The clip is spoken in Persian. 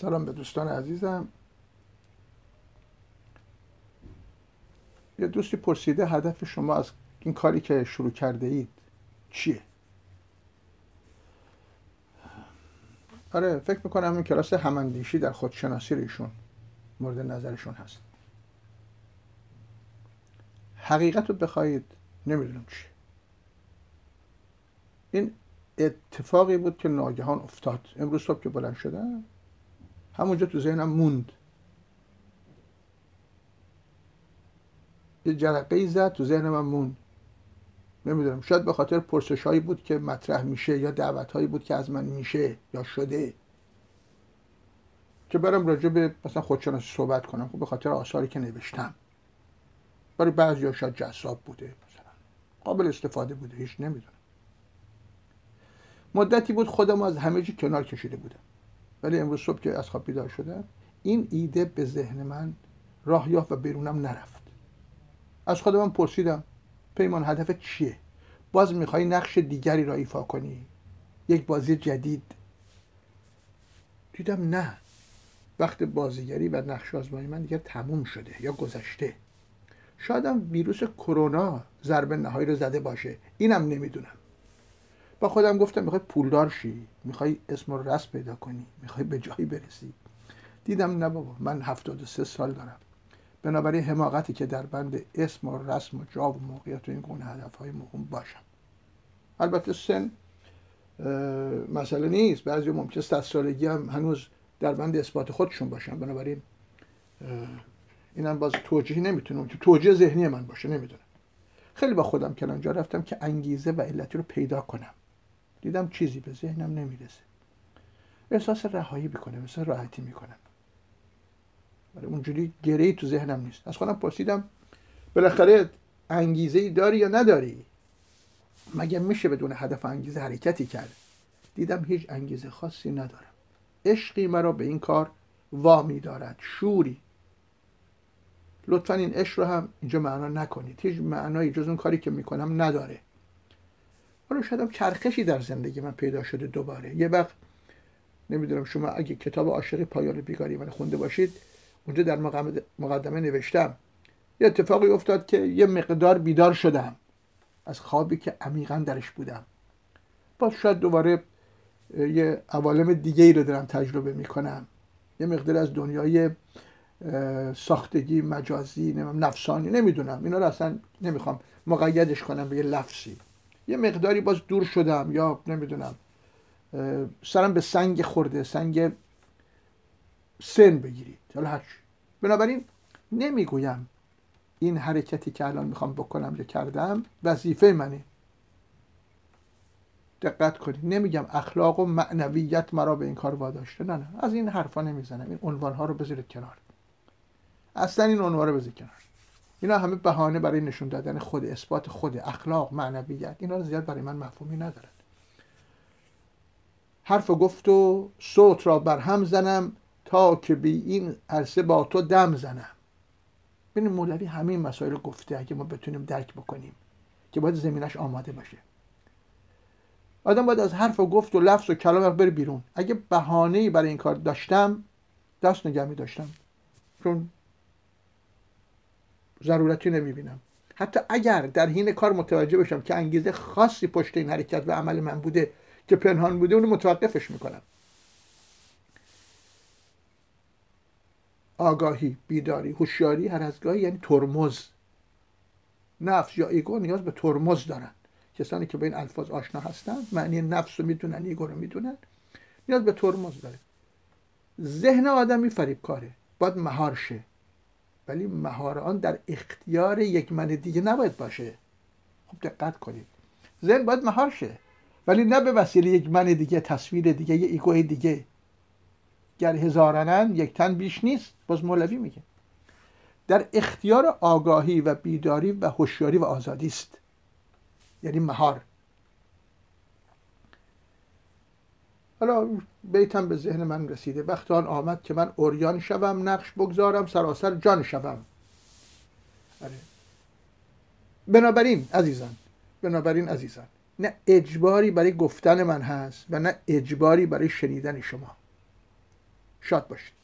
سلام به دوستان عزیزم. یه دوستی پرسیده هدف شما از این کاری که شروع کرده اید چیه؟ آره فکر می‌کنم این کلاس هماندیشی در خودشناسی ایشون مورد نظرشون هست. حقیقت رو بخواهید نمی‌دونم چی این اتفاقی بود که ناگهان افتاد. امروز صبح که بلند شدم همونجا تو ذهنم موند. یه جرقه ای زد تو ذهن من موند. نمی‌دونم شاید به خاطر پرسش هایی بود که مطرح میشه یا دعوت هایی بود که از من میشه یا شده. که برم راجع به مثلا خودشناسی صحبت کنم. خب به خاطر آثاری که نوشتم. برای بعضی شاید جذاب بوده مثلا. قابل استفاده بوده هیچ نمی‌دونم. مدتی بود خودم از همه چی کنار کشیده بودم. ولی امروز صبح که از خواب بیدار شدم این ایده به ذهن من راه یافت و بیرونم نرفت. از خودم پرسیدم پیمان هدف چیه؟ باز می‌خوای نقش دیگری را ایفا کنی؟ یک بازی جدید؟ دیدم نه. وقت بازیگری و نقش آزمایی من دیگه تموم شده یا گذشته. شایدم ویروس کرونا ضربه نهایی رو زده باشه. اینم نمی‌دونم. با خودم گفتم می‌خوای پولدار شی می‌خوای اسم و رسم پیدا کنی می‌خوای به جایی برسی. دیدم نه بابا من 73 سال دارم. بنابراین حماقتی که در بند اسم و رسم و جا و موقعیت و این گونه هدف های مهم باشم. البته سن مسئله نیست. بعضی ممکن صد سالگی هم هنوز در بند اثبات خودشون باشن. بنابراین اینم باز توجیهی نمی‌تونم. که توجیه ذهنی من باشه نمی‌دونم. خیلی با خودم کلانجا رفتم که انگیزه و علتی رو پیدا کنم. دیدم چیزی به ذهنم نمی‌رسه. احساس رهایی می‌کنه مثل راحتی می‌کنم. ولی اونجوری گره تو ذهنم نیست. از خودم پرسیدم بالاخره انگیزه ای داری یا نداری؟ مگه میشه بدون هدف انگیزه حرکتی کرد؟ دیدم هیچ انگیزه خاصی ندارم. عشقی مرا به این کار وامی دارد شوری. لطفا این عشق رو هم اینجا معنا نکنید. هیچ معنایی جز اون کاری که می‌کنم نداره. حالا شاید هم چرخشی در زندگی من پیدا شده دوباره. یه وقت نمی‌دونم شما اگه کتاب عاشقی پایان بیگاری من خونده باشید اونجا در مقدمه نوشتم یه اتفاقی افتاد که یه مقدار بیدار شدم. از خوابی که عمیقا درش بودم. باز شاید دوباره یه عوالم دیگه ای رو دارم تجربه می‌کنم. یه مقدار از دنیای ساختگی مجازی نفسانی نمی‌دونم. اینا رو اصلا نمی‌خوام مقیدش کنم به یه لفظی. یه مقداری باز دور شدم یا نمی‌دونم. سرم به سنگ خورده سنگ سن بگیرید. حالا هرچی بنابراین نمی‌گویم این حرکتی که الان می‌خوام بکنم یا کردم وظیفه منه. دقت کنید. نمیگم اخلاق و معنویت مرا به این کار واداشته. نه نه. از این حرفا نمی‌زنم. این عنوان ها رو بذارید کنار. اصلا این عنوان رو بذارید کنار. اینا همه بهانه برای نشون دادن خود اثبات خود اخلاق معنویت. اینا رو زیاد برای من مفهومی ندارن. حرف گفت و صوت را بر هم زنم تا که بی این عرصه با تو دم زنم. ببین مولوی همین مسائل گفته اگه ما بتونیم درک بکنیم که باید زمینش آماده باشه. آدم باید از حرف و گفت و لفظ و کلام بره بیرون. اگه بهانه‌ای برای این کار داشتم دست نگه می داشتم چون ضرورتی نمی‌بینم. حتی اگر در حین کار متوجه بشم که انگیزه خاصی پشت این حرکت و عمل من بوده که پنهان بوده اونو متوقفش می‌کنم. آگاهی بیداری هوشیاری هر از گاهی یعنی ترمز. نفس یا ego نیاز به ترمز دارن. کسانی که به این الفاظ آشنا هستن معنی نفس رو می‌دونن ego رو می‌دونن نیاز به ترمز داره ذهن آدمی فریب کاره باید مهار شه. ولی مهار آن در اختیار یک من دیگه نباید باشه. خب دقت کنید. ذهن باید مهار شه. ولی نه به وسیله یک من دیگه تصویر دیگه یه ایگوی دیگه. گر هزارانن یک تن بیش نیست. باز مولوی میگه. در اختیار آگاهی و بیداری و هوشیاری و آزادی است. یعنی مهار. حالا بیتم به ذهن من رسیده. وقت آن آمد که من اوریان شوم نقش بگذارم سراسر جان شوم. آره. بنابراین عزیزان بنابراین عزیزان نه اجباری برای گفتن من هست و نه اجباری برای شنیدن شما. شاد باشید.